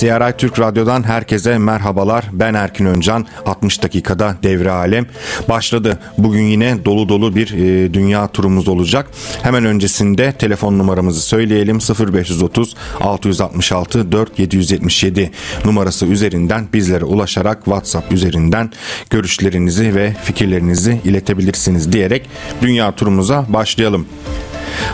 CRI Türk Radyo'dan herkese merhabalar. Ben Erkin Öncan. 60 dakikada devre alem başladı. Bugün yine dolu dolu bir e, dünya turumuz olacak. Hemen öncesinde telefon numaramızı söyleyelim. 0530 666 4777 numarası üzerinden bizlere ulaşarak WhatsApp üzerinden görüşlerinizi ve fikirlerinizi iletebilirsiniz diyerek dünya turumuza başlayalım.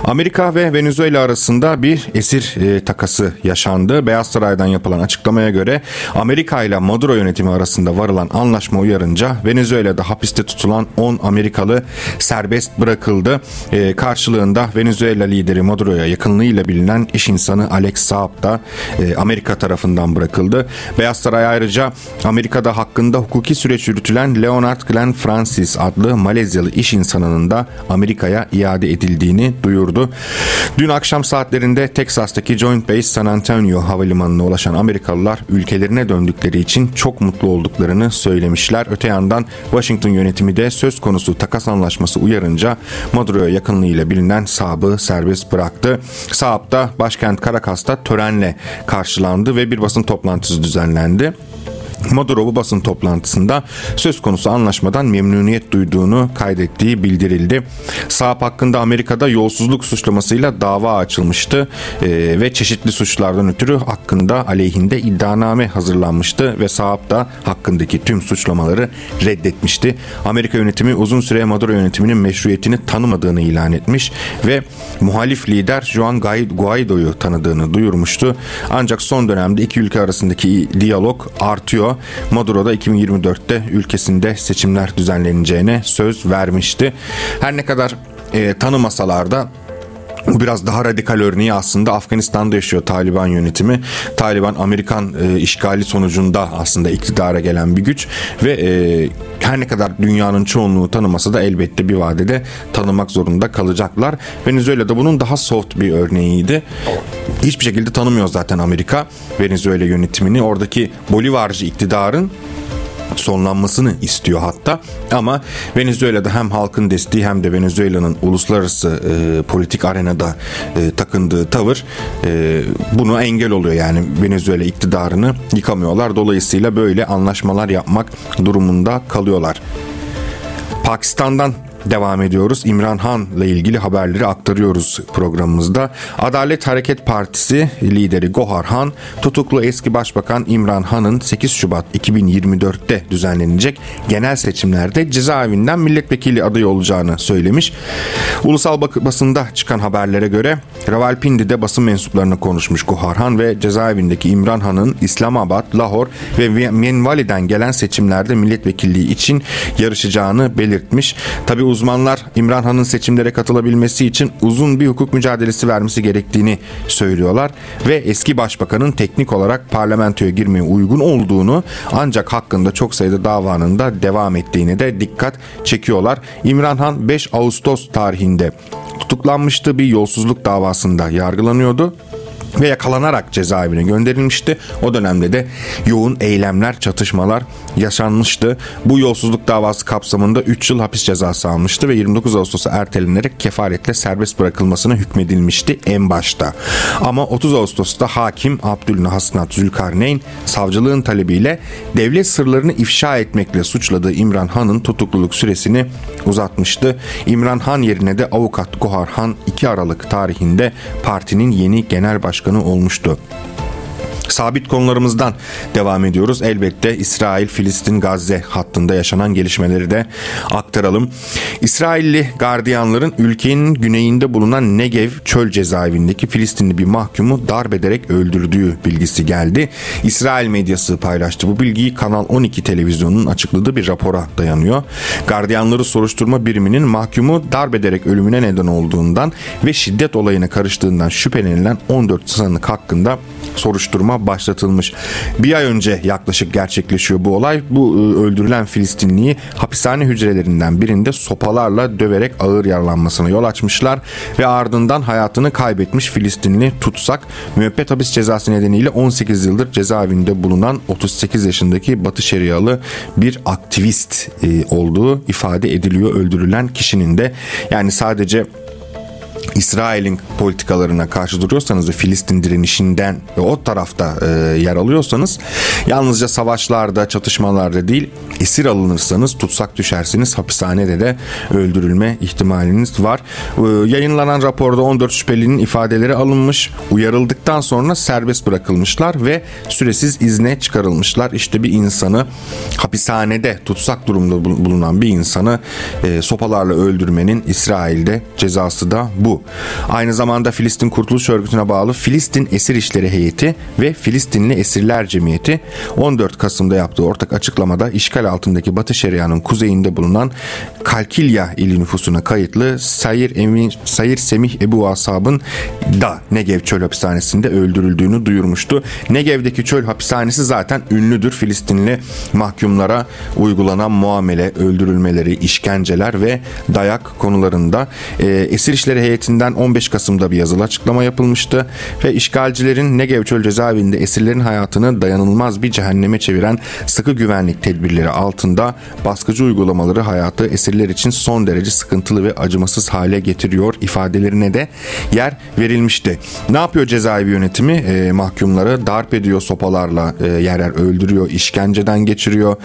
Amerika ve Venezuela arasında bir esir e, takası yaşandı. Beyaz Saray'dan yapılan açıklamaya göre Amerika ile Maduro yönetimi arasında varılan anlaşma uyarınca Venezuela'da hapiste tutulan 10 Amerikalı serbest bırakıldı. E, karşılığında Venezuela lideri Maduro'ya yakınlığıyla bilinen iş insanı Alex Saab da e, Amerika tarafından bırakıldı. Beyaz Saray ayrıca Amerika'da hakkında hukuki süreç yürütülen Leonard Glenn Francis adlı Malezyalı iş insanının da Amerika'ya iade edildiğini duyurdu. Dün akşam saatlerinde Teksas'taki Joint Base San Antonio havalimanına ulaşan Amerikalılar ülkelerine döndükleri için çok mutlu olduklarını söylemişler. Öte yandan Washington yönetimi de söz konusu takas anlaşması uyarınca Maduro'ya yakınlığıyla bilinen Saab'ı serbest bıraktı. Saab da başkent Caracas'ta törenle karşılandı ve bir basın toplantısı düzenlendi. Maduro basın toplantısında söz konusu anlaşmadan memnuniyet duyduğunu kaydettiği bildirildi. Saab hakkında Amerika'da yolsuzluk suçlamasıyla dava açılmıştı e, ve çeşitli suçlardan ötürü hakkında aleyhinde iddianame hazırlanmıştı ve Saab da hakkındaki tüm suçlamaları reddetmişti. Amerika yönetimi uzun süre Maduro yönetiminin meşruiyetini tanımadığını ilan etmiş ve muhalif lider Juan Guaido'yu tanıdığını duyurmuştu. Ancak son dönemde iki ülke arasındaki diyalog artıyor. Maduro da 2024'te ülkesinde seçimler düzenleneceğine söz vermişti. Her ne kadar e, tanımasalar da biraz daha radikal örneği aslında Afganistan'da yaşıyor Taliban yönetimi. Taliban Amerikan e, işgali sonucunda aslında iktidara gelen bir güç ve e, her ne kadar dünyanın çoğunluğu tanımasa da elbette bir vadede tanımak zorunda kalacaklar. Venezuela'da bunun daha soft bir örneğiydi. Hiçbir şekilde tanımıyor zaten Amerika Venezuela yönetimini. Oradaki Bolivarcı iktidarın sonlanmasını istiyor hatta. Ama Venezuela'da hem halkın desteği hem de Venezuela'nın uluslararası e, politik arenada e, takındığı tavır e, bunu engel oluyor. Yani Venezuela iktidarını yıkamıyorlar. Dolayısıyla böyle anlaşmalar yapmak durumunda kalıyorlar. Pakistan'dan devam ediyoruz. İmran Han ile ilgili haberleri aktarıyoruz programımızda. Adalet Hareket Partisi lideri Gohar Han, tutuklu eski başbakan İmran Han'ın 8 Şubat 2024'te düzenlenecek genel seçimlerde cezaevinden milletvekili adayı olacağını söylemiş. Ulusal basında çıkan haberlere göre Ravalpindi'de basın mensuplarına konuşmuş Gohar Han ve cezaevindeki İmran Han'ın İslamabad, Lahor ve Menvali'den gelen seçimlerde milletvekilliği için yarışacağını belirtmiş. Tabi uzmanlar İmran Han'ın seçimlere katılabilmesi için uzun bir hukuk mücadelesi vermesi gerektiğini söylüyorlar ve eski başbakanın teknik olarak parlamentoya girmeye uygun olduğunu ancak hakkında çok sayıda davanın da devam ettiğini de dikkat çekiyorlar. İmran Han 5 Ağustos tarihinde tutuklanmıştı bir yolsuzluk davasında yargılanıyordu ve yakalanarak cezaevine gönderilmişti. O dönemde de yoğun eylemler, çatışmalar yaşanmıştı. Bu yolsuzluk davası kapsamında 3 yıl hapis cezası almıştı ve 29 Ağustos'a ertelenerek kefaletle serbest bırakılmasına hükmedilmişti en başta. Ama 30 Ağustos'ta hakim Abdülnahasnat Zülkarneyn savcılığın talebiyle devlet sırlarını ifşa etmekle suçladığı İmran Han'ın tutukluluk süresini uzatmıştı. İmran Han yerine de avukat Gohar Han 2 Aralık tarihinde partinin yeni genel başkanı Başkanı olmuştu. Sabit konularımızdan devam ediyoruz. Elbette İsrail, Filistin, Gazze hattında yaşanan gelişmeleri de aktaralım. İsrailli gardiyanların ülkenin güneyinde bulunan Negev çöl cezaevindeki Filistinli bir mahkumu darp ederek öldürdüğü bilgisi geldi. İsrail medyası paylaştı. Bu bilgiyi Kanal 12 televizyonunun açıkladığı bir rapora dayanıyor. Gardiyanları soruşturma biriminin mahkumu darp ederek ölümüne neden olduğundan ve şiddet olayına karıştığından şüphelenilen 14 sanık hakkında soruşturma başlatılmış. Bir ay önce yaklaşık gerçekleşiyor bu olay. Bu e, öldürülen Filistinliyi hapishane hücrelerinden birinde sopalarla döverek ağır yaralanmasına yol açmışlar ve ardından hayatını kaybetmiş Filistinli tutsak müebbet hapis cezası nedeniyle 18 yıldır cezaevinde bulunan 38 yaşındaki Batı Şerialı bir aktivist e, olduğu ifade ediliyor öldürülen kişinin de. Yani sadece İsrail'in politikalarına karşı duruyorsanız ve Filistin direnişinden ve o tarafta e, yer alıyorsanız yalnızca savaşlarda, çatışmalarda değil esir alınırsanız tutsak düşersiniz hapishanede de öldürülme ihtimaliniz var. E, yayınlanan raporda 14 şüphelinin ifadeleri alınmış, uyarıldıktan sonra serbest bırakılmışlar ve süresiz izne çıkarılmışlar. İşte bir insanı hapishanede tutsak durumda bulunan bir insanı e, sopalarla öldürmenin İsrail'de cezası da bu. Aynı zamanda Filistin Kurtuluş Örgütü'ne bağlı Filistin Esir İşleri Heyeti ve Filistinli Esirler Cemiyeti 14 Kasım'da yaptığı ortak açıklamada işgal altındaki Batı Şeria'nın kuzeyinde bulunan Kalkilya ili nüfusuna kayıtlı Sayır, Emin, Sayır Semih Ebu Asab'ın da Negev Çöl Hapishanesi'nde öldürüldüğünü duyurmuştu. Negev'deki çöl hapishanesi zaten ünlüdür. Filistinli mahkumlara uygulanan muamele, öldürülmeleri, işkenceler ve dayak konularında. E, Esir İşleri Heyeti'nden 15 Kasım'da bir yazılı açıklama yapılmıştı ve işgalcilerin Negev Çöl cezaevinde esirlerin hayatını dayanılmaz bir cehenneme çeviren sıkı güvenlik tedbirleri altında baskıcı uygulamaları hayatı esirler için son derece sıkıntılı ve acımasız hale getiriyor ifadelerine de yer verilmişti. Ne yapıyor cezaevi yönetimi? E, mahkumları darp ediyor sopalarla e, yer yer öldürüyor, işkenceden geçiriyor,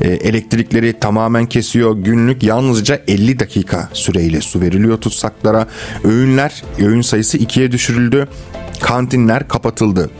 e, elektrikleri tamamen kesiyor. Günlük yalnızca 50 dakika süreyle su veriliyor tutsaklara. Öğünler, öğün sayısı ikiye düşürüldü. Kantinler kapatıldı.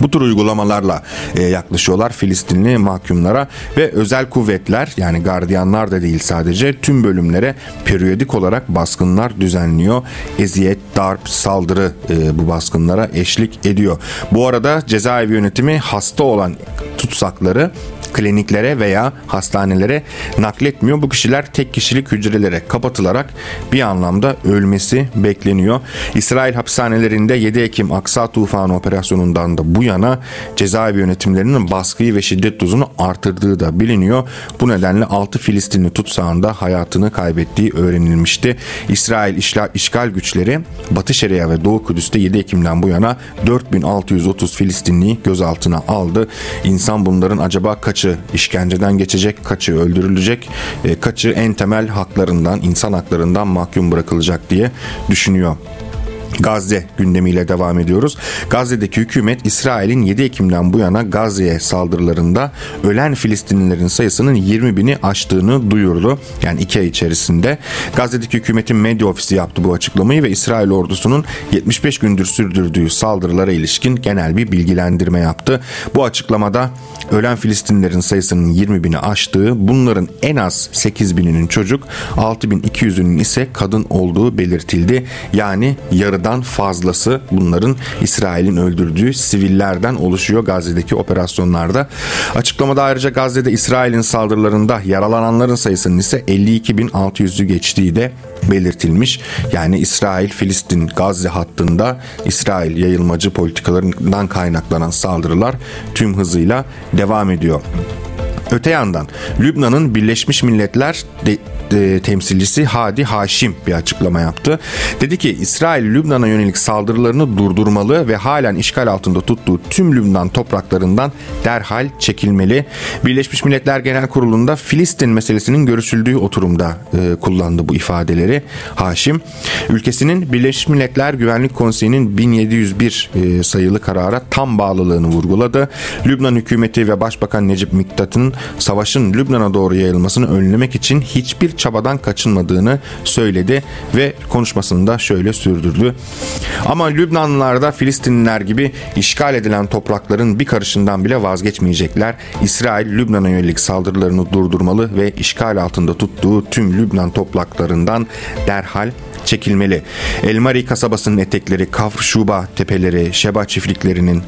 Bu tür uygulamalarla e, yaklaşıyorlar Filistinli mahkumlara ve özel kuvvetler yani gardiyanlar da değil sadece tüm bölümlere periyodik olarak baskınlar düzenliyor. Eziyet, darp, saldırı e, bu baskınlara eşlik ediyor. Bu arada cezaevi yönetimi hasta olan tutsakları kliniklere veya hastanelere nakletmiyor. Bu kişiler tek kişilik hücrelere kapatılarak bir anlamda ölmesi bekleniyor. İsrail hapishanelerinde 7 Ekim Aksa Tufanı operasyonundan da bu yana cezaevi yönetimlerinin baskıyı ve şiddet dozunu artırdığı da biliniyor. Bu nedenle 6 Filistinli tutsağında hayatını kaybettiği öğrenilmişti. İsrail işgal, güçleri Batı Şeria ve Doğu Kudüs'te 7 Ekim'den bu yana 4630 Filistinliyi gözaltına aldı. İnsan bunların acaba kaçı kaçı işkenceden geçecek, kaçı öldürülecek, e, kaçı en temel haklarından, insan haklarından mahkum bırakılacak diye düşünüyor. Gazze gündemiyle devam ediyoruz. Gazze'deki hükümet İsrail'in 7 Ekim'den bu yana Gazze'ye saldırılarında ölen Filistinlilerin sayısının 20 bini aştığını duyurdu. Yani 2 ay içerisinde. Gazze'deki hükümetin medya ofisi yaptı bu açıklamayı ve İsrail ordusunun 75 gündür sürdürdüğü saldırılara ilişkin genel bir bilgilendirme yaptı. Bu açıklamada ölen Filistinlilerin sayısının 20 bini aştığı, bunların en az 8 bininin çocuk, 6200'ünün ise kadın olduğu belirtildi. Yani yarıda yarıdan fazlası bunların İsrail'in öldürdüğü sivillerden oluşuyor Gazze'deki operasyonlarda. Açıklamada ayrıca Gazze'de İsrail'in saldırılarında yaralananların sayısının ise 52.600'ü geçtiği de belirtilmiş. Yani İsrail Filistin Gazze hattında İsrail yayılmacı politikalarından kaynaklanan saldırılar tüm hızıyla devam ediyor. Öte yandan Lübnan'ın Birleşmiş Milletler e, temsilcisi Hadi Haşim bir açıklama yaptı. Dedi ki İsrail Lübnan'a yönelik saldırılarını durdurmalı ve halen işgal altında tuttuğu tüm Lübnan topraklarından derhal çekilmeli. Birleşmiş Milletler Genel Kurulu'nda Filistin meselesinin görüşüldüğü oturumda e, kullandı bu ifadeleri Haşim. Ülkesinin Birleşmiş Milletler Güvenlik Konseyi'nin 1701 e, sayılı karara tam bağlılığını vurguladı. Lübnan hükümeti ve Başbakan Necip Miktat'ın savaşın Lübnan'a doğru yayılmasını önlemek için hiçbir çabadan kaçınmadığını söyledi ve konuşmasını da şöyle sürdürdü. Ama Lübnanlılar da Filistinliler gibi işgal edilen toprakların bir karışından bile vazgeçmeyecekler. İsrail Lübnan'a yönelik saldırılarını durdurmalı ve işgal altında tuttuğu tüm Lübnan topraklarından derhal çekilmeli. Elmari kasabasının etekleri, Kafr Şuba tepeleri, Şeba çiftliklerinin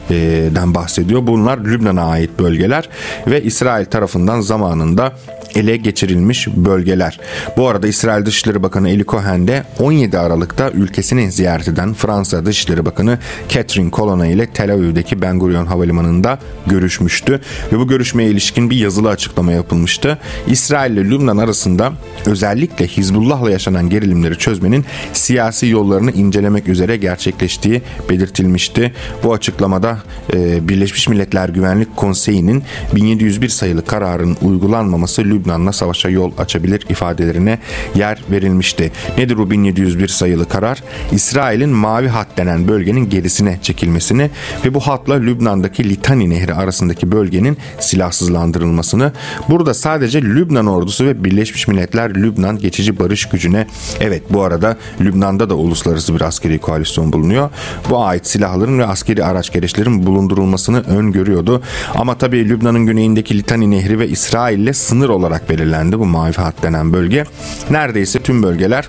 den bahsediyor. Bunlar Lübnan'a ait bölgeler ve İsrail tarafından zamanında ele geçirilmiş bölgeler. Bu arada İsrail Dışişleri Bakanı Eli Cohen de 17 Aralık'ta ülkesini ziyaret eden Fransa Dışişleri Bakanı Catherine Colonna ile Tel Aviv'deki Ben Gurion Havalimanı'nda görüşmüştü ve bu görüşmeye ilişkin bir yazılı açıklama yapılmıştı. İsrail ile Lübnan arasında özellikle Hizbullah'la yaşanan gerilimleri çözmenin siyasi yollarını incelemek üzere gerçekleştiği belirtilmişti. Bu açıklamada e, Birleşmiş Milletler Güvenlik Konseyi'nin 1701 sayılı kararın uygulanmaması Lübnan Lübnan'la savaşa yol açabilir ifadelerine yer verilmişti. Nedir bu 1701 sayılı karar? İsrail'in mavi hat denen bölgenin gerisine çekilmesini ve bu hatla Lübnan'daki Litani Nehri arasındaki bölgenin silahsızlandırılmasını. Burada sadece Lübnan ordusu ve Birleşmiş Milletler Lübnan geçici barış gücüne evet bu arada Lübnan'da da uluslararası bir askeri koalisyon bulunuyor. Bu ait silahların ve askeri araç gereçlerin bulundurulmasını öngörüyordu. Ama tabii Lübnan'ın güneyindeki Litani Nehri ve İsrail ile sınır olarak belirlendi bu mavi hat denen bölge. Neredeyse tüm bölgeler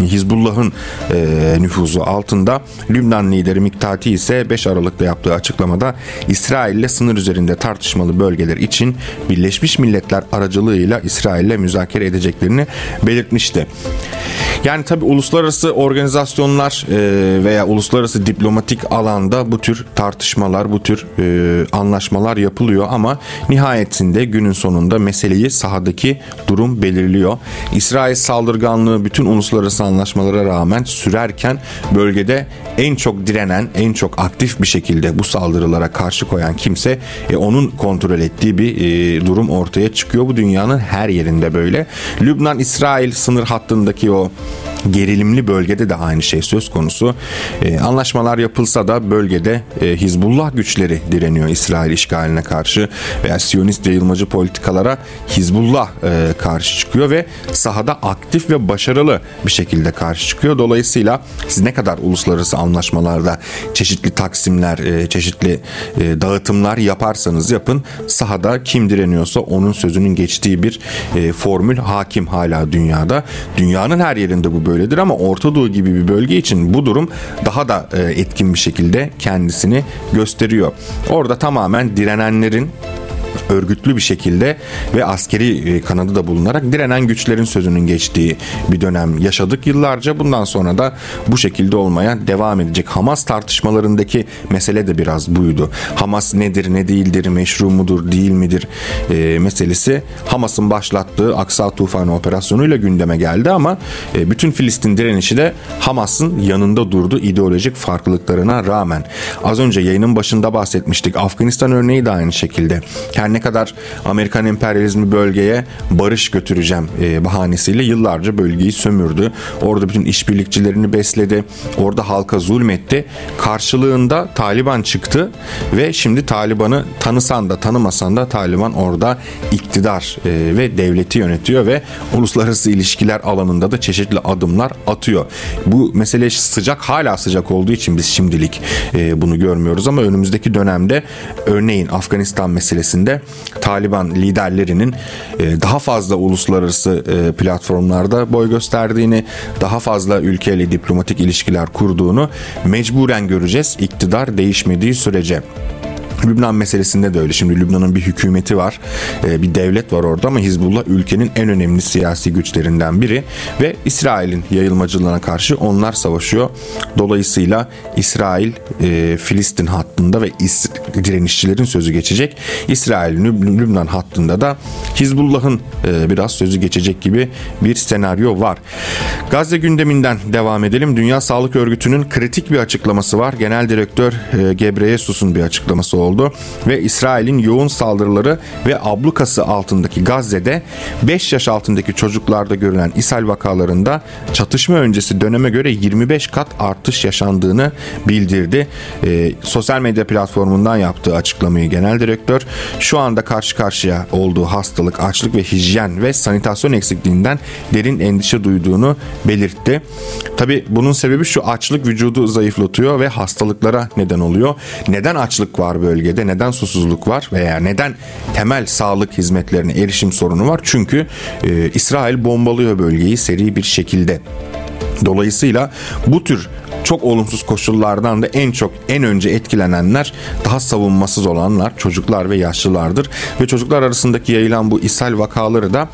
Hizbullah'ın e, nüfuzu altında Lübnan lideri Miktati ise 5 Aralık'ta yaptığı açıklamada İsrail ile sınır üzerinde tartışmalı bölgeler için Birleşmiş Milletler aracılığıyla İsrail ile müzakere edeceklerini belirtmişti. Yani tabi uluslararası organizasyonlar e, veya uluslararası diplomatik alanda bu tür tartışmalar, bu tür e, anlaşmalar yapılıyor ama nihayetinde günün sonunda meseleyi sahadaki durum belirliyor. İsrail saldırganlığı bütün uluslararası anlaşmalara rağmen sürerken bölgede en çok direnen, en çok aktif bir şekilde bu saldırılara karşı koyan kimse e, onun kontrol ettiği bir durum ortaya çıkıyor. Bu dünyanın her yerinde böyle. Lübnan-İsrail sınır hattındaki o Thank you. Gerilimli bölgede de aynı şey söz konusu. E, anlaşmalar yapılsa da bölgede e, Hizbullah güçleri direniyor İsrail işgaline karşı veya Siyonist yayılmacı politikalara Hizbullah e, karşı çıkıyor ve sahada aktif ve başarılı bir şekilde karşı çıkıyor. Dolayısıyla siz ne kadar uluslararası anlaşmalarda çeşitli taksimler, e, çeşitli e, dağıtımlar yaparsanız yapın sahada kim direniyorsa onun sözünün geçtiği bir e, formül hakim hala dünyada. Dünyanın her yerinde bu böyledir ama Orta Doğu gibi bir bölge için bu durum daha da etkin bir şekilde kendisini gösteriyor. Orada tamamen direnenlerin örgütlü bir şekilde ve askeri e, kanadı da bulunarak direnen güçlerin sözünün geçtiği bir dönem yaşadık yıllarca. Bundan sonra da bu şekilde olmaya devam edecek. Hamas tartışmalarındaki mesele de biraz buydu. Hamas nedir, ne değildir, meşru mudur, değil midir e, meselesi Hamas'ın başlattığı Aksa Tufanı operasyonuyla gündeme geldi ama e, bütün Filistin direnişi de Hamas'ın yanında durdu ideolojik farklılıklarına rağmen. Az önce yayının başında bahsetmiştik. Afganistan örneği de aynı şekilde. Her ne kadar Amerikan emperyalizmi bölgeye barış götüreceğim e, bahanesiyle yıllarca bölgeyi sömürdü. Orada bütün işbirlikçilerini besledi. Orada halka zulmetti. Karşılığında Taliban çıktı ve şimdi Taliban'ı tanısan da tanımasan da Taliban orada iktidar e, ve devleti yönetiyor ve uluslararası ilişkiler alanında da çeşitli adımlar atıyor. Bu mesele sıcak hala sıcak olduğu için biz şimdilik e, bunu görmüyoruz ama önümüzdeki dönemde örneğin Afganistan meselesinde Taliban liderlerinin e, daha fazla uluslararası e, platformlarda boy gösterdiğini, daha fazla ülkeyle diplomatik ilişkiler kurduğunu mecburen göreceğiz iktidar değişmediği sürece. Lübnan meselesinde de öyle. Şimdi Lübnan'ın bir hükümeti var, e, bir devlet var orada ama Hizbullah ülkenin en önemli siyasi güçlerinden biri ve İsrail'in yayılmacılığına karşı onlar savaşıyor. Dolayısıyla İsrail e, Filistin hattında ve direnişçilerin sözü geçecek. İsrail Lübnan hattında da Hizbullah'ın e, biraz sözü geçecek gibi bir senaryo var. Gazze gündeminden devam edelim. Dünya Sağlık Örgütü'nün kritik bir açıklaması var. Genel Direktör Gebreyesus'un bir açıklaması oldu oldu ve İsrail'in yoğun saldırıları ve ablukası altındaki Gazze'de 5 yaş altındaki çocuklarda görülen ishal vakalarında çatışma öncesi döneme göre 25 kat artış yaşandığını bildirdi. E, sosyal medya platformundan yaptığı açıklamayı genel direktör şu anda karşı karşıya olduğu hastalık, açlık ve hijyen ve sanitasyon eksikliğinden derin endişe duyduğunu belirtti. Tabi bunun sebebi şu açlık vücudu zayıflatıyor ve hastalıklara neden oluyor. Neden açlık var bölgede? Bölgede neden susuzluk var veya neden temel sağlık hizmetlerine erişim sorunu var? Çünkü e, İsrail bombalıyor bölgeyi seri bir şekilde. Dolayısıyla bu tür çok olumsuz koşullardan da en çok en önce etkilenenler daha savunmasız olanlar çocuklar ve yaşlılardır ve çocuklar arasındaki yayılan bu ishal vakaları da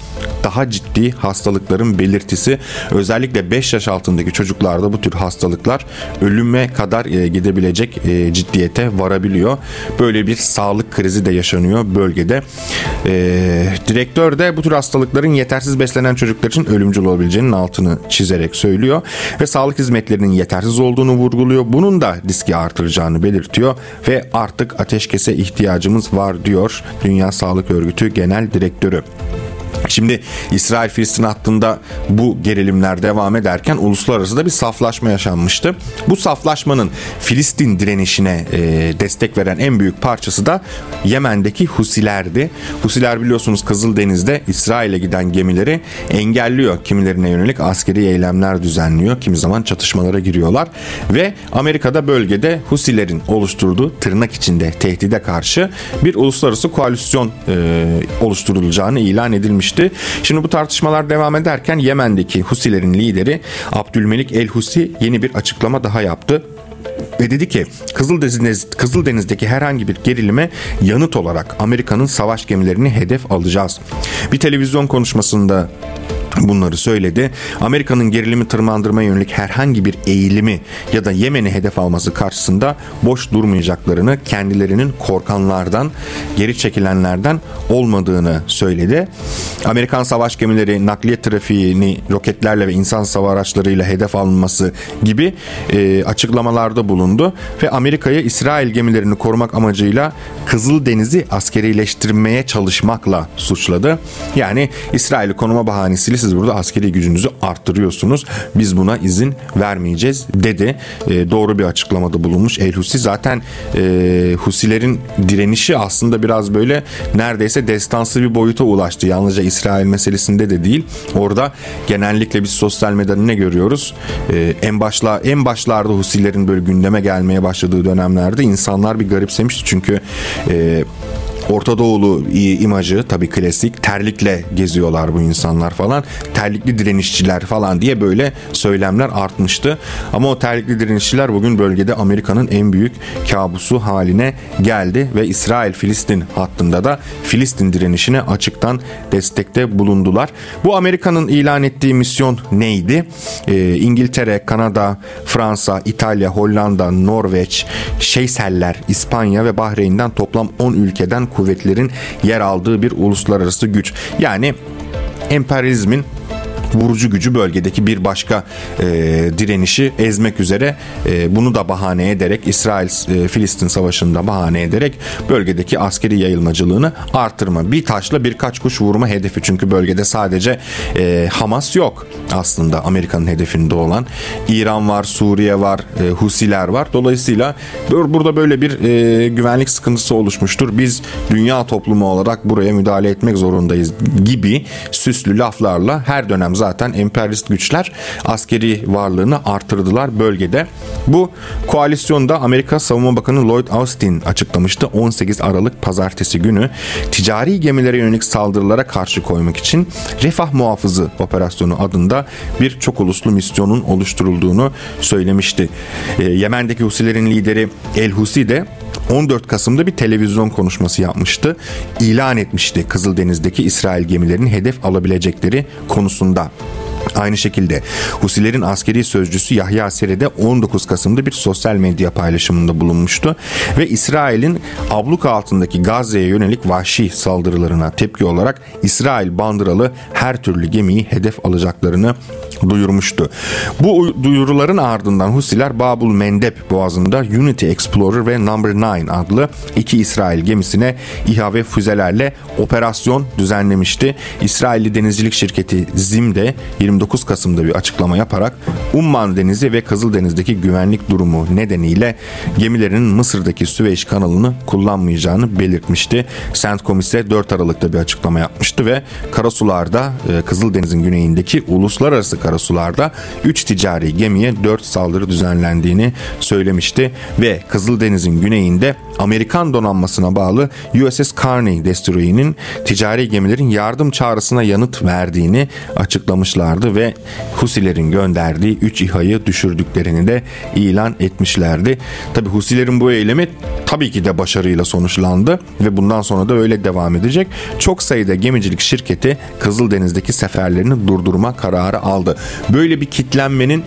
daha ciddi hastalıkların belirtisi özellikle 5 yaş altındaki çocuklarda bu tür hastalıklar ölüme kadar e, gidebilecek e, ciddiyete varabiliyor. Böyle bir sağlık krizi de yaşanıyor bölgede. E, direktör de bu tür hastalıkların yetersiz beslenen çocuklar için ölümcül olabileceğinin altını çizerek söylüyor ve sağlık hizmetlerinin yetersiz olduğunu vurguluyor. Bunun da riski artıracağını belirtiyor ve artık ateşkese ihtiyacımız var diyor Dünya Sağlık Örgütü Genel Direktörü. Şimdi İsrail-Filistin hattında bu gerilimler devam ederken uluslararası da bir saflaşma yaşanmıştı. Bu saflaşmanın Filistin direnişine e, destek veren en büyük parçası da Yemen'deki Husilerdi. Husiler biliyorsunuz Kızıldeniz'de İsrail'e giden gemileri engelliyor. Kimilerine yönelik askeri eylemler düzenliyor. Kimi zaman çatışmalara giriyorlar. Ve Amerika'da bölgede Husilerin oluşturduğu tırnak içinde tehdide karşı bir uluslararası koalisyon e, oluşturulacağını ilan edilmişti. Şimdi bu tartışmalar devam ederken Yemen'deki Husilerin lideri Abdülmelik El Husi yeni bir açıklama daha yaptı ve dedi ki Kızıldeniz, Kızıldeniz'deki herhangi bir gerilime yanıt olarak Amerika'nın savaş gemilerini hedef alacağız. Bir televizyon konuşmasında bunları söyledi. Amerika'nın gerilimi tırmandırmaya yönelik herhangi bir eğilimi ya da Yemen'i hedef alması karşısında boş durmayacaklarını, kendilerinin korkanlardan, geri çekilenlerden olmadığını söyledi. Amerikan savaş gemileri nakliye trafiğini roketlerle ve insan sava araçlarıyla hedef alınması gibi e, açıklamalarda bulundu ve Amerika'yı İsrail gemilerini korumak amacıyla Kızıldeniz'i askerileştirmeye çalışmakla suçladı. Yani İsrail'i konuma bahanesiyle siz burada askeri gücünüzü arttırıyorsunuz. Biz buna izin vermeyeceğiz dedi. E, doğru bir açıklamada bulunmuş El Husi. Zaten e, Husilerin direnişi aslında biraz böyle neredeyse destansı bir boyuta ulaştı. Yalnızca İsrail meselesinde de değil. Orada genellikle biz sosyal medyada ne görüyoruz? E, en başla en başlarda Husilerin böyle gündeme gelmeye başladığı dönemlerde insanlar bir garipsemişti. Çünkü e, Orta Doğulu imajı tabii klasik terlikle geziyorlar bu insanlar falan. Terlikli direnişçiler falan diye böyle söylemler artmıştı. Ama o terlikli direnişçiler bugün bölgede Amerika'nın en büyük kabusu haline geldi ve İsrail-Filistin hattında da Filistin direnişine açıktan destekte bulundular. Bu Amerika'nın ilan ettiği misyon neydi? Ee, İngiltere, Kanada, Fransa, İtalya, Hollanda, Norveç, Şeyseller, İspanya ve Bahreyn'den toplam 10 ülkeden kuvvetlerin yer aldığı bir uluslararası güç. Yani emperyalizmin vurucu gücü bölgedeki bir başka e, direnişi ezmek üzere e, bunu da bahane ederek İsrail-Filistin e, savaşında bahane ederek bölgedeki askeri yayılmacılığını artırma. Bir taşla birkaç kuş vurma hedefi çünkü bölgede sadece e, Hamas yok aslında Amerika'nın hedefinde olan. İran var, Suriye var, e, Husiler var. Dolayısıyla burada böyle bir e, güvenlik sıkıntısı oluşmuştur. Biz dünya toplumu olarak buraya müdahale etmek zorundayız gibi süslü laflarla her dönem zaten emperyalist güçler askeri varlığını artırdılar bölgede. Bu koalisyonda Amerika Savunma Bakanı Lloyd Austin açıklamıştı. 18 Aralık pazartesi günü ticari gemilere yönelik saldırılara karşı koymak için Refah Muhafızı operasyonu adında bir çok uluslu misyonun oluşturulduğunu söylemişti. E, Yemen'deki Husilerin lideri El Husi de 14 Kasım'da bir televizyon konuşması yapmıştı. İlan etmişti Kızıldeniz'deki İsrail gemilerinin hedef alabilecekleri konusunda. up. Aynı şekilde Husilerin askeri sözcüsü Yahya Seri de 19 Kasım'da bir sosyal medya paylaşımında bulunmuştu ve İsrail'in abluka altındaki Gazze'ye yönelik vahşi saldırılarına tepki olarak İsrail bandıralı her türlü gemiyi hedef alacaklarını duyurmuştu. Bu duyuruların ardından Husiler Babul Mendeb boğazında Unity Explorer ve Number 9 adlı iki İsrail gemisine İHA ve füzelerle operasyon düzenlemişti. İsrailli denizcilik şirketi ZIM de 29 Kasım'da bir açıklama yaparak Umman Denizi ve Kızıldeniz'deki güvenlik durumu nedeniyle gemilerinin Mısır'daki Süveyş kanalını kullanmayacağını belirtmişti. CENTCOM ise 4 Aralık'ta bir açıklama yapmıştı ve karasularda e, Kızıldeniz'in güneyindeki uluslararası karasularda 3 ticari gemiye 4 saldırı düzenlendiğini söylemişti ve Kızıldeniz'in güneyinde Amerikan donanmasına bağlı USS Carney Destroyer'inin ticari gemilerin yardım çağrısına yanıt verdiğini açıklamışlardı ve Husilerin gönderdiği 3 İHA'yı düşürdüklerini de ilan etmişlerdi. Tabi Husilerin bu eylemi tabii ki de başarıyla sonuçlandı ve bundan sonra da öyle devam edecek. Çok sayıda gemicilik şirketi Kızıldeniz'deki seferlerini durdurma kararı aldı. Böyle bir kitlenmenin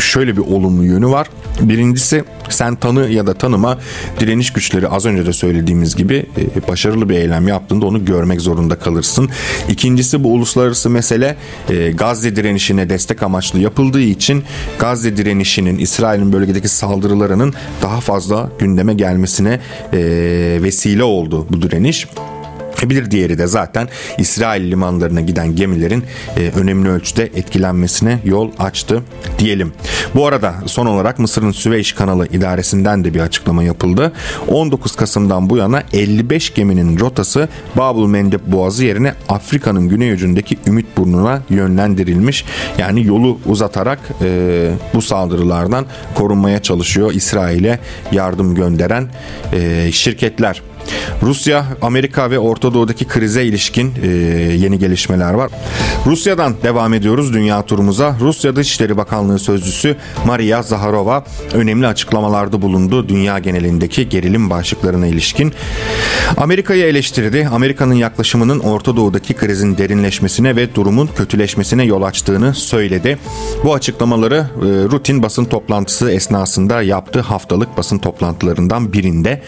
şöyle bir olumlu yönü var. Birincisi sen tanı ya da tanıma direniş güçleri az önce de söylediğimiz gibi e, başarılı bir eylem yaptığında onu görmek zorunda kalırsın. İkincisi bu uluslararası mesele e, Gazze direnişine destek amaçlı yapıldığı için Gazze direnişinin İsrail'in bölgedeki saldırılarının daha fazla gündeme gelmesine e, vesile oldu bu direniş. Bir diğeri de zaten İsrail limanlarına giden gemilerin e, önemli ölçüde etkilenmesine yol açtı diyelim. Bu arada son olarak Mısır'ın Süveyş kanalı idaresinden de bir açıklama yapıldı. 19 Kasım'dan bu yana 55 geminin rotası Babul Mendeb Boğazı yerine Afrika'nın güney ucundaki Ümit Burnu'na yönlendirilmiş. Yani yolu uzatarak e, bu saldırılardan korunmaya çalışıyor İsrail'e yardım gönderen e, şirketler. Rusya, Amerika ve Orta Doğu'daki krize ilişkin e, yeni gelişmeler var. Rusya'dan devam ediyoruz dünya turumuza. Rusya Dışişleri Bakanlığı Sözcüsü Maria Zaharova önemli açıklamalarda bulundu dünya genelindeki gerilim başlıklarına ilişkin. Amerika'yı eleştirdi. Amerika'nın yaklaşımının Orta Doğu'daki krizin derinleşmesine ve durumun kötüleşmesine yol açtığını söyledi. Bu açıklamaları e, rutin basın toplantısı esnasında yaptığı haftalık basın toplantılarından birinde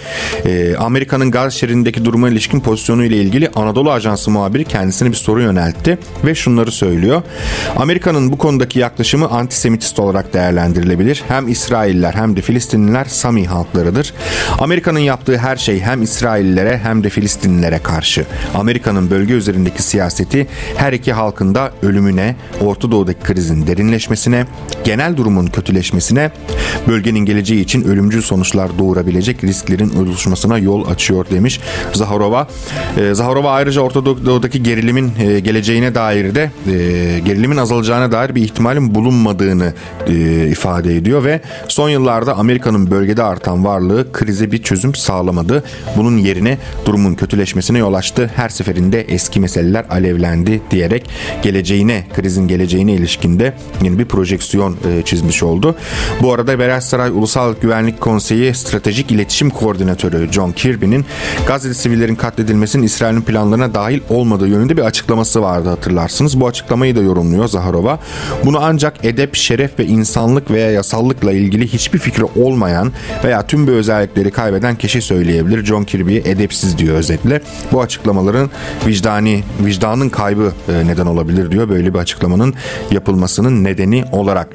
e, Amerika'nın Gazze'nin Gaz şeridindeki duruma ilişkin pozisyonu ile ilgili Anadolu Ajansı muhabiri kendisine bir soru yöneltti ve şunları söylüyor. Amerika'nın bu konudaki yaklaşımı antisemitist olarak değerlendirilebilir. Hem İsrailler hem de Filistinliler Sami halklarıdır. Amerika'nın yaptığı her şey hem İsraillilere hem de Filistinlilere karşı. Amerika'nın bölge üzerindeki siyaseti her iki halkın da ölümüne, Orta Doğu'daki krizin derinleşmesine, genel durumun kötüleşmesine, bölgenin geleceği için ölümcül sonuçlar doğurabilecek risklerin oluşmasına yol açıyor gerekiyor demiş Zaharova. E, Zaharova ayrıca Orta Doğu'daki gerilimin e, geleceğine dair de e, gerilimin azalacağına dair bir ihtimalin bulunmadığını e, ifade ediyor ve son yıllarda Amerika'nın bölgede artan varlığı krize bir çözüm sağlamadı. Bunun yerine durumun kötüleşmesine yol açtı. Her seferinde eski meseleler alevlendi diyerek geleceğine, krizin geleceğine ilişkinde yeni bir projeksiyon e, çizmiş oldu. Bu arada Beyaz Saray Ulusal Güvenlik Konseyi Stratejik İletişim Koordinatörü John Kirby'nin Gazze'de sivillerin katledilmesinin İsrail'in planlarına dahil olmadığı yönünde bir açıklaması vardı hatırlarsınız. Bu açıklamayı da yorumluyor Zaharova. Bunu ancak edep, şeref ve insanlık veya yasallıkla ilgili hiçbir fikri olmayan veya tüm bu özellikleri kaybeden kişi söyleyebilir. John Kirby'ye edepsiz diyor özetle. Bu açıklamaların vicdani, vicdanın kaybı e, neden olabilir diyor. Böyle bir açıklamanın yapılmasının nedeni olarak.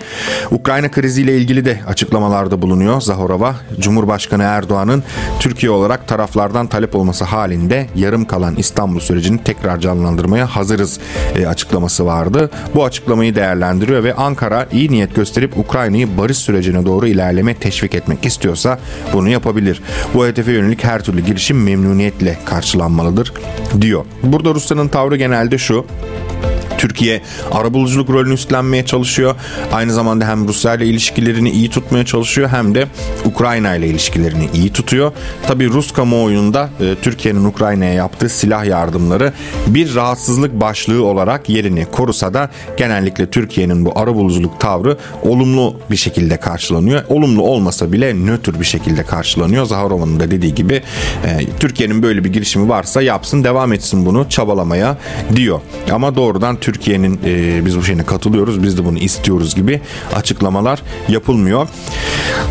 Ukrayna kriziyle ilgili de açıklamalarda bulunuyor Zaharova. Cumhurbaşkanı Erdoğan'ın Türkiye olarak taraflar taraflardan talep olması halinde yarım kalan İstanbul sürecini tekrar canlandırmaya hazırız e, açıklaması vardı. Bu açıklamayı değerlendiriyor ve Ankara iyi niyet gösterip Ukrayna'yı barış sürecine doğru ilerleme teşvik etmek istiyorsa bunu yapabilir. Bu hedefe yönelik her türlü girişim memnuniyetle karşılanmalıdır diyor. Burada Rusya'nın tavrı genelde şu. Türkiye arabuluculuk rolünü üstlenmeye çalışıyor. Aynı zamanda hem Rusya ile ilişkilerini iyi tutmaya çalışıyor hem de Ukrayna ile ilişkilerini iyi tutuyor. Tabii Rus kamuoyunda e, Türkiye'nin Ukrayna'ya yaptığı silah yardımları bir rahatsızlık başlığı olarak yerini korusa da genellikle Türkiye'nin bu arabuluculuk tavrı olumlu bir şekilde karşılanıyor. Olumlu olmasa bile nötr bir şekilde karşılanıyor. Zaharova'nın da dediği gibi e, Türkiye'nin böyle bir girişimi varsa yapsın devam etsin bunu çabalamaya diyor. Ama doğrudan Türkiye Türkiye'nin e, biz bu şeyine katılıyoruz, biz de bunu istiyoruz gibi açıklamalar yapılmıyor.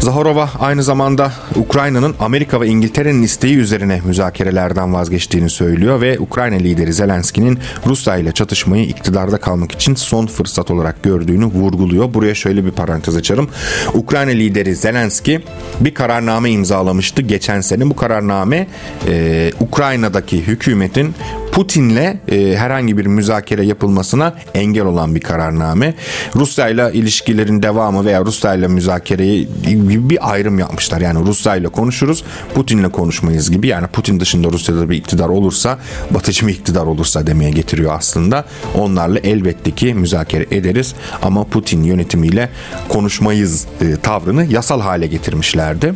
Zaharova aynı zamanda Ukrayna'nın Amerika ve İngiltere'nin isteği üzerine müzakerelerden vazgeçtiğini söylüyor ve Ukrayna lideri Zelenski'nin Rusya ile çatışmayı iktidarda kalmak için son fırsat olarak gördüğünü vurguluyor. Buraya şöyle bir parantez açarım. Ukrayna lideri Zelenski bir kararname imzalamıştı geçen sene. Bu kararname e, Ukrayna'daki hükümetin Putin'le e, herhangi bir müzakere yapılmasına engel olan bir kararname. Rusya ile ilişkilerin devamı veya Rusya ile müzakereyi bir ayrım yapmışlar. Yani Rusya ile konuşuruz, Putin'le konuşmayız gibi. Yani Putin dışında Rusya'da bir iktidar olursa, batıcı bir iktidar olursa demeye getiriyor aslında. Onlarla elbette ki müzakere ederiz ama Putin yönetimiyle konuşmayız e, tavrını yasal hale getirmişlerdi.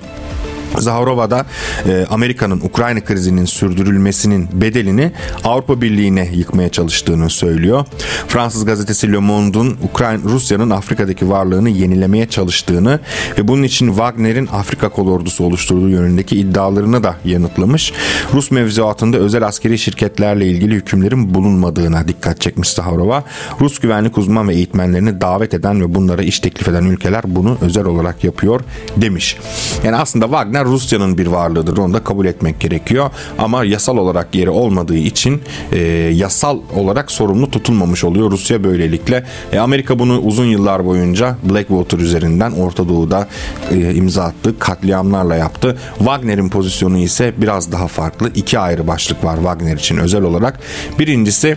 Zaharova da e, Amerika'nın Ukrayna krizinin sürdürülmesinin bedelini Avrupa Birliği'ne yıkmaya çalıştığını söylüyor. Fransız gazetesi Le Monde'un Ukrayna Rusya'nın Afrika'daki varlığını yenilemeye çalıştığını ve bunun için Wagner'in Afrika kolordusu oluşturduğu yönündeki iddialarını da yanıtlamış. Rus mevzuatında özel askeri şirketlerle ilgili hükümlerin bulunmadığına dikkat çekmiş Zaharova. Rus güvenlik uzman ve eğitmenlerini davet eden ve bunlara iş teklif eden ülkeler bunu özel olarak yapıyor demiş. Yani aslında Wagner Wagner Rusya'nın bir varlığıdır. Onu da kabul etmek gerekiyor. Ama yasal olarak yeri olmadığı için e, yasal olarak sorumlu tutulmamış oluyor Rusya böylelikle. E, Amerika bunu uzun yıllar boyunca Blackwater üzerinden Orta Doğu'da e, imza attı. Katliamlarla yaptı. Wagner'in pozisyonu ise biraz daha farklı. İki ayrı başlık var Wagner için özel olarak. Birincisi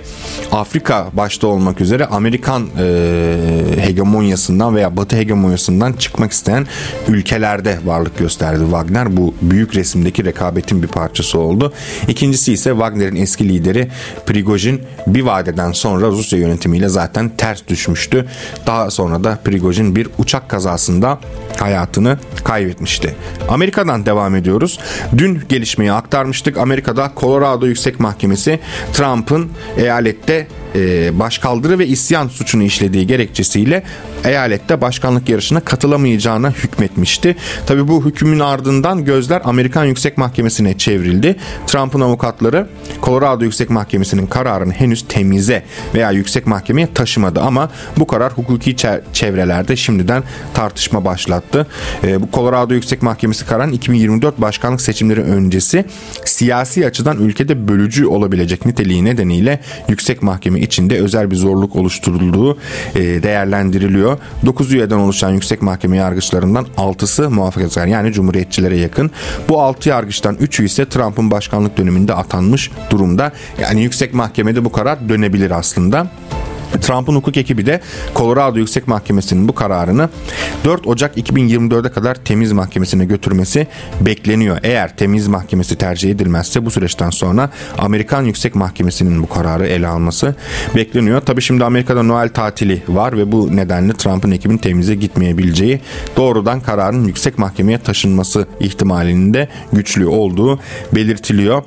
Afrika başta olmak üzere Amerikan e, hegemonyasından veya Batı hegemonyasından çıkmak isteyen ülkelerde varlık gösterdi Wagner. Bu büyük resimdeki rekabetin bir parçası oldu. İkincisi ise Wagner'in eski lideri Prigojin bir vadeden sonra Rusya yönetimiyle zaten ters düşmüştü. Daha sonra da Prigojin bir uçak kazasında hayatını kaybetmişti. Amerika'dan devam ediyoruz. Dün gelişmeyi aktarmıştık. Amerika'da Colorado Yüksek Mahkemesi Trump'ın eyalette e, başkaldırı ve isyan suçunu işlediği gerekçesiyle eyalette başkanlık yarışına katılamayacağına hükmetmişti. Tabi bu hükmün ardından gözler Amerikan Yüksek Mahkemesi'ne çevrildi. Trump'ın avukatları Colorado Yüksek Mahkemesi'nin kararını henüz temize veya yüksek mahkemeye taşımadı ama bu karar hukuki çevrelerde şimdiden tartışma başlattı. E, bu Colorado Yüksek Mahkemesi kararın 2024 başkanlık seçimleri öncesi siyasi açıdan ülkede bölücü olabilecek niteliği nedeniyle yüksek mahkeme içinde özel bir zorluk oluşturulduğu e, değerlendiriliyor. 9 üyeden oluşan yüksek mahkeme yargıçlarından 6'sı muhafazakar yani cumhuriyetçilere yakın. Bu 6 yargıçtan 3'ü ise Trump'ın başkanlık döneminde atanmış durumda. Yani yüksek mahkemede bu karar dönebilir aslında. Trump'ın hukuk ekibi de Colorado Yüksek Mahkemesi'nin bu kararını 4 Ocak 2024'e kadar temiz mahkemesine götürmesi bekleniyor. Eğer temiz mahkemesi tercih edilmezse bu süreçten sonra Amerikan Yüksek Mahkemesi'nin bu kararı ele alması bekleniyor. Tabi şimdi Amerika'da Noel tatili var ve bu nedenle Trump'ın ekibinin temize gitmeyebileceği doğrudan kararın yüksek mahkemeye taşınması ihtimalinin de güçlü olduğu belirtiliyor.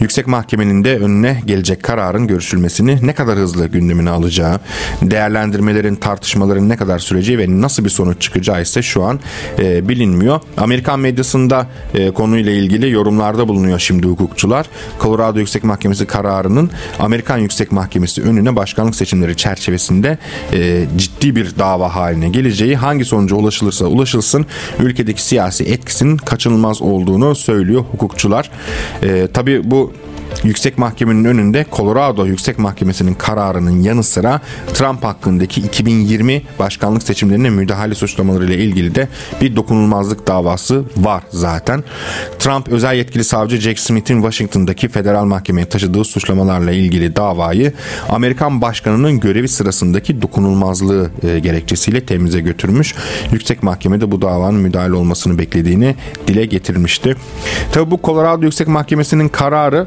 Yüksek mahkemenin de önüne gelecek kararın görüşülmesini ne kadar hızlı gündemine alacağı olacağı, değerlendirmelerin, tartışmaların ne kadar süreceği ve nasıl bir sonuç çıkacağı ise şu an e, bilinmiyor. Amerikan medyasında e, konuyla ilgili yorumlarda bulunuyor şimdi hukukçular. Colorado Yüksek Mahkemesi kararının Amerikan Yüksek Mahkemesi önüne başkanlık seçimleri çerçevesinde e, ciddi bir dava haline geleceği, hangi sonuca ulaşılırsa ulaşılsın ülkedeki siyasi etkisinin kaçınılmaz olduğunu söylüyor hukukçular. E, tabii bu Yüksek Mahkemenin önünde Colorado Yüksek Mahkemesi'nin kararının yanı sıra Trump hakkındaki 2020 başkanlık seçimlerine müdahale suçlamaları ile ilgili de bir dokunulmazlık davası var zaten. Trump özel yetkili savcı Jack Smith'in Washington'daki federal mahkemeye taşıdığı suçlamalarla ilgili davayı Amerikan başkanının görevi sırasındaki dokunulmazlığı e, gerekçesiyle temize götürmüş. Yüksek Mahkemede bu davanın müdahale olmasını beklediğini dile getirmişti. Tabi bu Colorado Yüksek Mahkemesi'nin kararı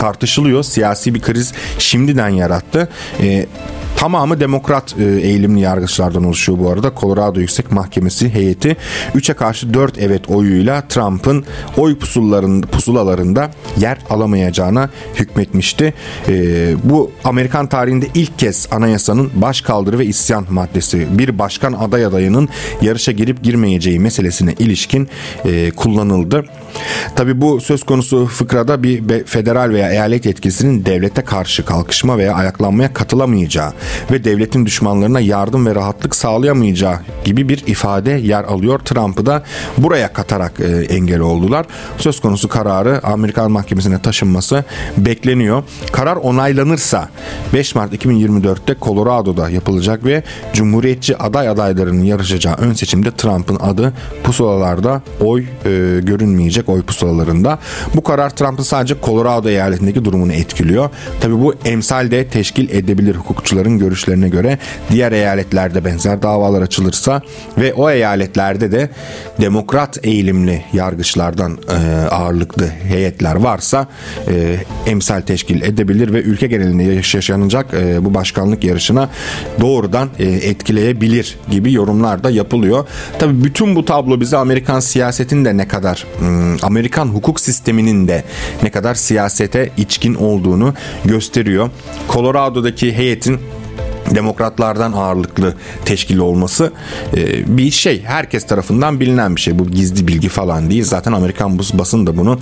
tartışılıyor. Siyasi bir kriz şimdiden yarattı. E, Tamamı demokrat e, eğilimli yargıçlardan oluşuyor bu arada. Colorado Yüksek Mahkemesi heyeti 3'e karşı 4 evet oyuyla Trump'ın oy pusulların, pusulalarında yer alamayacağına hükmetmişti. E, bu Amerikan tarihinde ilk kez anayasanın baş kaldırı ve isyan maddesi bir başkan aday adayının yarışa girip girmeyeceği meselesine ilişkin e, kullanıldı. Tabi bu söz konusu fıkrada bir federal veya eyalet yetkisinin devlete karşı kalkışma veya ayaklanmaya katılamayacağı ve devletin düşmanlarına yardım ve rahatlık sağlayamayacağı gibi bir ifade yer alıyor. Trump'ı da buraya katarak e, engel oldular. Söz konusu kararı Amerikan Mahkemesi'ne taşınması bekleniyor. Karar onaylanırsa 5 Mart 2024'te Colorado'da yapılacak ve Cumhuriyetçi aday adaylarının yarışacağı ön seçimde Trump'ın adı pusulalarda oy e, görünmeyecek oy pusulalarında. Bu karar Trump'ın sadece Colorado eyaletindeki durumunu etkiliyor. Tabi bu emsal de teşkil edebilir hukukçuların görüşlerine göre diğer eyaletlerde benzer davalar açılırsa ve o eyaletlerde de demokrat eğilimli yargıçlardan e, ağırlıklı heyetler varsa e, emsal teşkil edebilir ve ülke genelinde yaşanacak e, bu başkanlık yarışına doğrudan etkileyebilir gibi yorumlar da yapılıyor. Tabi bütün bu tablo bize Amerikan siyasetinin de ne kadar Amerikan hukuk sisteminin de ne kadar siyasete içkin olduğunu gösteriyor. Colorado'daki heyetin demokratlardan ağırlıklı teşkil olması e, bir şey. Herkes tarafından bilinen bir şey. Bu gizli bilgi falan değil. Zaten Amerikan basın da bunu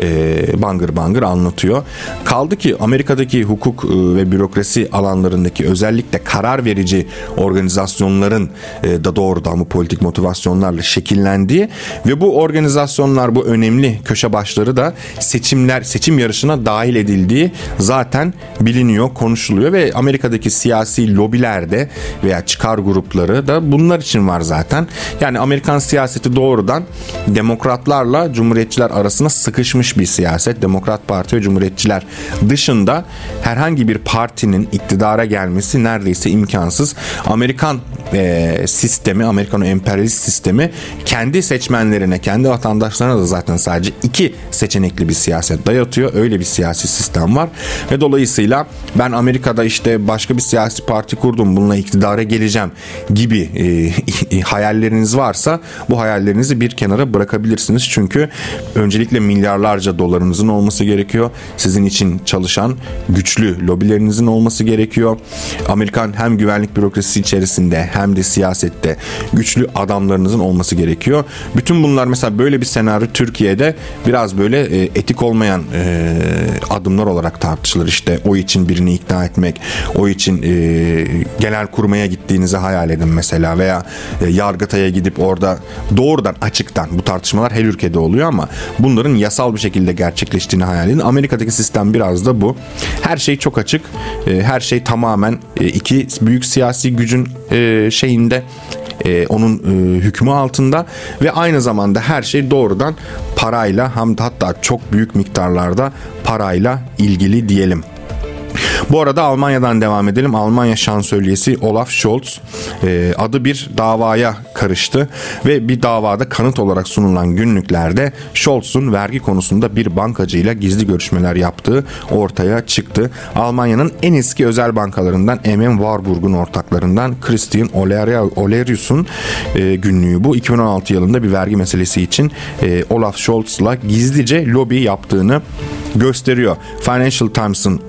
e, bangır bangır anlatıyor. Kaldı ki Amerika'daki hukuk e, ve bürokrasi alanlarındaki özellikle karar verici organizasyonların e, da doğrudan bu politik motivasyonlarla şekillendiği ve bu organizasyonlar bu önemli köşe başları da seçimler seçim yarışına dahil edildiği zaten biliniyor, konuşuluyor ve Amerika'daki siyasi lobilerde veya çıkar grupları da bunlar için var zaten. Yani Amerikan siyaseti doğrudan demokratlarla cumhuriyetçiler arasında sıkışmış bir siyaset. Demokrat Parti ve Cumhuriyetçiler dışında herhangi bir partinin iktidara gelmesi neredeyse imkansız. Amerikan e, sistemi, Amerikan emperyalist sistemi kendi seçmenlerine, kendi vatandaşlarına da zaten sadece iki seçenekli bir siyaset dayatıyor. Öyle bir siyasi sistem var ve dolayısıyla ben Amerika'da işte başka bir siyasi parti parti kurdum bununla iktidara geleceğim gibi e, hayalleriniz varsa bu hayallerinizi bir kenara bırakabilirsiniz. Çünkü öncelikle milyarlarca dolarınızın olması gerekiyor. Sizin için çalışan güçlü lobilerinizin olması gerekiyor. Amerikan hem güvenlik bürokrasisi içerisinde hem de siyasette güçlü adamlarınızın olması gerekiyor. Bütün bunlar mesela böyle bir senaryo Türkiye'de biraz böyle e, etik olmayan e, adımlar olarak tartışılır. İşte o için birini ikna etmek, o için e, genel kurmaya gittiğinizi hayal edin mesela veya e, Yargıtay'a gidip orada doğrudan açıktan bu tartışmalar her ülkede oluyor ama bunların yasal bir şekilde gerçekleştiğini hayal edin. Amerika'daki sistem biraz da bu. Her şey çok açık. E, her şey tamamen e, iki büyük siyasi gücün şeyinde onun hükmü altında ve aynı zamanda her şey doğrudan parayla hem hatta çok büyük miktarlarda parayla ilgili diyelim. Bu arada Almanya'dan devam edelim. Almanya şansölyesi Olaf Scholz e, adı bir davaya karıştı ve bir davada kanıt olarak sunulan günlüklerde Scholz'un vergi konusunda bir bankacıyla gizli görüşmeler yaptığı ortaya çıktı. Almanya'nın en eski özel bankalarından MM Warburg'un ortaklarından Christian Olerius'un e, günlüğü bu. 2016 yılında bir vergi meselesi için e, Olaf Scholz'la gizlice lobi yaptığını gösteriyor. Financial Times'ın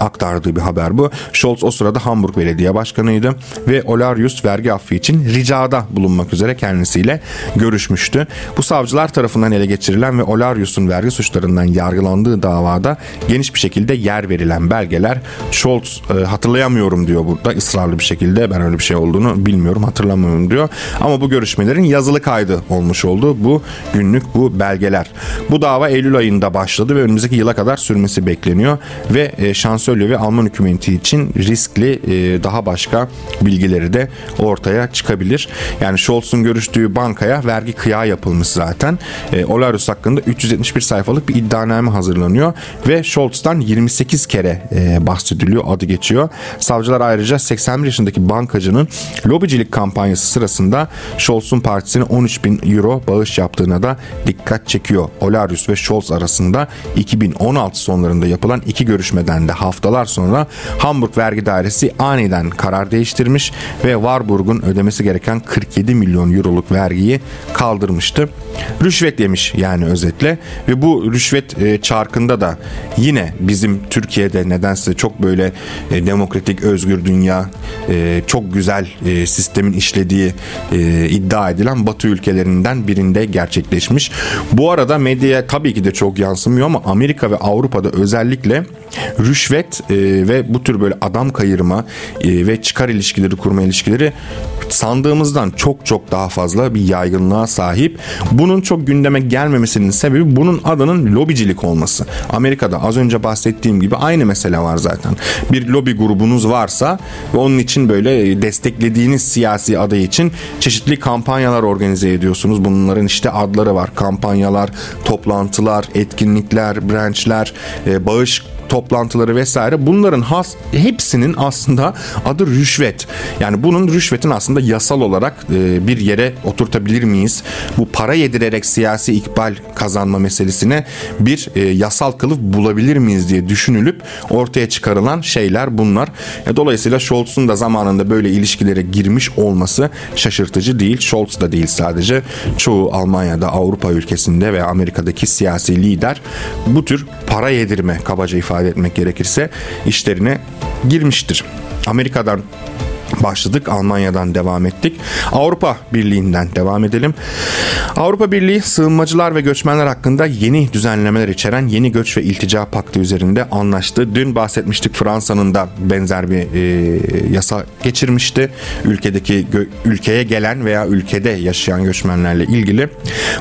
aktardığı bir haber bu. Scholz o sırada Hamburg Belediye Başkanıydı ve Olarius vergi affı için ricada bulunmak üzere kendisiyle görüşmüştü. Bu savcılar tarafından ele geçirilen ve Olarius'un vergi suçlarından yargılandığı davada geniş bir şekilde yer verilen belgeler Scholz e, hatırlayamıyorum diyor burada ısrarlı bir şekilde ben öyle bir şey olduğunu bilmiyorum hatırlamıyorum diyor. Ama bu görüşmelerin yazılı kaydı olmuş oldu bu günlük bu belgeler. Bu dava Eylül ayında başladı ve önümüzdeki yıla kadar sürmesi bekleniyor ve e, şansölye ve Alman hükümeti için riskli e, daha başka bilgileri de ortaya çıkabilir. Yani Scholz'un görüştüğü bankaya vergi kıyağı yapılmış zaten. E, Olarus hakkında 371 sayfalık bir iddianame hazırlanıyor ve Scholz'tan 28 kere e, bahsediliyor, adı geçiyor. Savcılar ayrıca 81 yaşındaki bankacının lobicilik kampanyası sırasında Scholz'un partisine 13 bin euro bağış yaptığına da dikkat çekiyor. Olarius ve Scholz arasında 2016 sonlarında yapılan iki görüşmeden de haftalar sonra Hamburg Vergi Dairesi aniden karar değiştirmiş ve Warburg'un ödemesi gereken 47 milyon euroluk vergiyi kaldırmıştı. Rüşvet yemiş yani özetle ve bu rüşvet e, çarkında da yine bizim Türkiye'de nedense çok böyle e, demokratik özgür dünya e, çok güzel sistemin işlediği iddia edilen Batı ülkelerinden birinde gerçekleşmiş. Bu arada medyaya tabii ki de çok yansımıyor ama Amerika ve Avrupa'da özellikle rüşvet e, ve bu tür böyle adam kayırma e, ve çıkar ilişkileri kurma ilişkileri sandığımızdan çok çok daha fazla bir yaygınlığa sahip. Bunun çok gündeme gelmemesinin sebebi bunun adının lobicilik olması. Amerika'da az önce bahsettiğim gibi aynı mesele var zaten. Bir lobi grubunuz varsa ve onun için böyle desteklediğiniz siyasi aday için çeşitli kampanyalar organize ediyorsunuz. Bunların işte adları var. Kampanyalar, toplantılar, etkinlikler, branchler, e, bağış toplantıları vesaire bunların has, hepsinin aslında adı rüşvet. Yani bunun rüşvetin aslında yasal olarak e, bir yere oturtabilir miyiz? Bu para yedirerek siyasi ikbal kazanma meselesine bir e, yasal kılıf bulabilir miyiz diye düşünülüp ortaya çıkarılan şeyler bunlar. E, dolayısıyla Scholz'un da zamanında böyle ilişkilere girmiş olması şaşırtıcı değil. Scholz da değil sadece. Çoğu Almanya'da, Avrupa ülkesinde ve Amerika'daki siyasi lider bu tür para yedirme kabaca ifade etmek gerekirse işlerine girmiştir. Amerika'dan başladık. Almanya'dan devam ettik. Avrupa Birliği'nden devam edelim. Avrupa Birliği sığınmacılar ve göçmenler hakkında yeni düzenlemeler içeren yeni göç ve iltica paktı üzerinde anlaştı. Dün bahsetmiştik Fransa'nın da benzer bir e, yasa geçirmişti. Ülkedeki ülkeye gelen veya ülkede yaşayan göçmenlerle ilgili.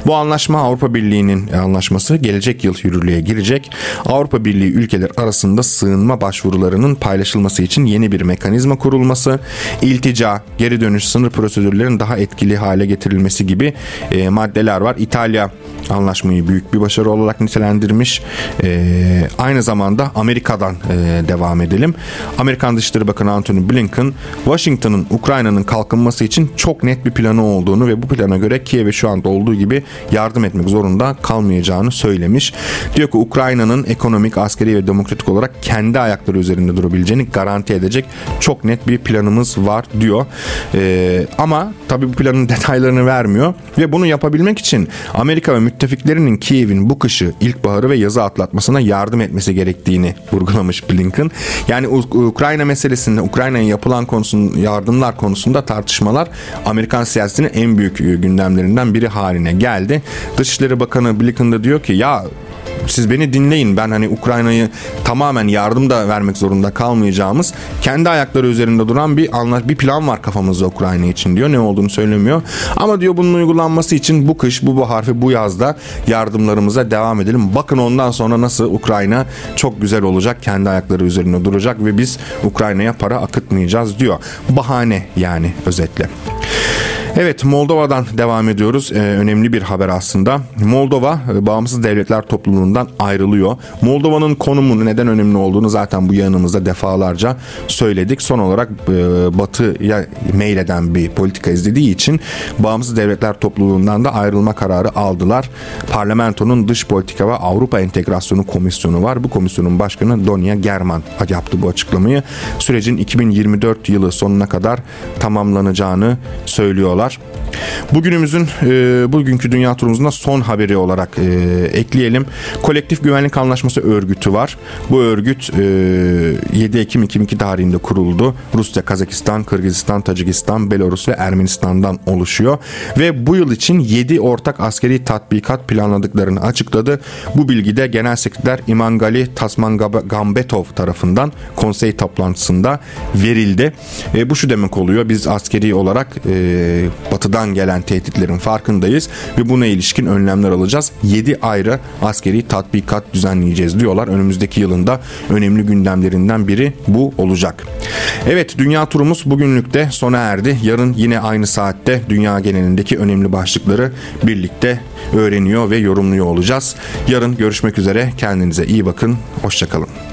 Bu anlaşma Avrupa Birliği'nin anlaşması gelecek yıl yürürlüğe girecek. Avrupa Birliği ülkeler arasında sığınma başvurularının paylaşılması için yeni bir mekanizma kurulması, iltica, geri dönüş sınır prosedürlerinin daha etkili hale getirilmesi gibi e, maddeler var. İtalya anlaşmayı büyük bir başarı olarak nitelendirmiş. E, aynı zamanda Amerika'dan e, devam edelim. Amerikan Dışişleri Bakanı Antony Blinken, Washington'ın Ukrayna'nın kalkınması için çok net bir planı olduğunu ve bu plana göre Kiev'e şu anda olduğu gibi yardım etmek zorunda kalmayacağını söylemiş. Diyor ki Ukrayna'nın ekonomik, askeri ve demokratik olarak kendi ayakları üzerinde durabileceğini garanti edecek çok net bir planımız var diyor. E, ama tabii bu planın detaylarını vermiyor ve bunu yapabilmek için Amerika ve müttefiklerinin Kiev'in bu kışı, ilkbaharı ve yazı atlatmasına yardım etmesi gerektiğini vurgulamış Blinken. Yani Ukrayna meselesinde, Ukrayna'ya yapılan konusun, yardımlar konusunda tartışmalar Amerikan siyasetinin en büyük gündemlerinden biri haline geldi. Dışişleri Bakanı Blinken de diyor ki ya siz beni dinleyin. Ben hani Ukrayna'yı tamamen yardım da vermek zorunda kalmayacağımız kendi ayakları üzerinde duran bir anlaş bir plan var kafamızda Ukrayna için diyor. Ne olduğunu söylemiyor. Ama diyor bunun uygulanması için bu kış, bu bahar ve bu yazda yardımlarımıza devam edelim. Bakın ondan sonra nasıl Ukrayna çok güzel olacak. Kendi ayakları üzerinde duracak ve biz Ukrayna'ya para akıtmayacağız diyor. Bahane yani özetle. Evet Moldova'dan devam ediyoruz. Ee, önemli bir haber aslında. Moldova e, bağımsız devletler topluluğundan ayrılıyor. Moldova'nın konumunun neden önemli olduğunu zaten bu yanımızda defalarca söyledik. Son olarak e, Batı'ya meyleden bir politika izlediği için bağımsız devletler topluluğundan da ayrılma kararı aldılar. Parlamentonun dış politika ve Avrupa entegrasyonu komisyonu var. Bu komisyonun başkanı Donya German yaptı bu açıklamayı. Sürecin 2024 yılı sonuna kadar tamamlanacağını söylüyorlar ediyorlar. Bugünümüzün e, bugünkü dünya turumuzun son haberi olarak e, ekleyelim. Kolektif Güvenlik Anlaşması örgütü var. Bu örgüt e, 7 Ekim 2002 tarihinde kuruldu. Rusya, Kazakistan, Kırgızistan, Tacikistan, Belarus ve Ermenistan'dan oluşuyor. Ve bu yıl için 7 ortak askeri tatbikat planladıklarını açıkladı. Bu bilgi de Genel Sekreter İmangali Tasman Gambetov tarafından konsey toplantısında verildi. E, bu şu demek oluyor. Biz askeri olarak e, batıdan gelen tehditlerin farkındayız ve buna ilişkin önlemler alacağız. 7 ayrı askeri tatbikat düzenleyeceğiz diyorlar. Önümüzdeki yılında önemli gündemlerinden biri bu olacak. Evet dünya turumuz bugünlük de sona erdi. Yarın yine aynı saatte dünya genelindeki önemli başlıkları birlikte öğreniyor ve yorumluyor olacağız. Yarın görüşmek üzere. Kendinize iyi bakın. Hoşçakalın.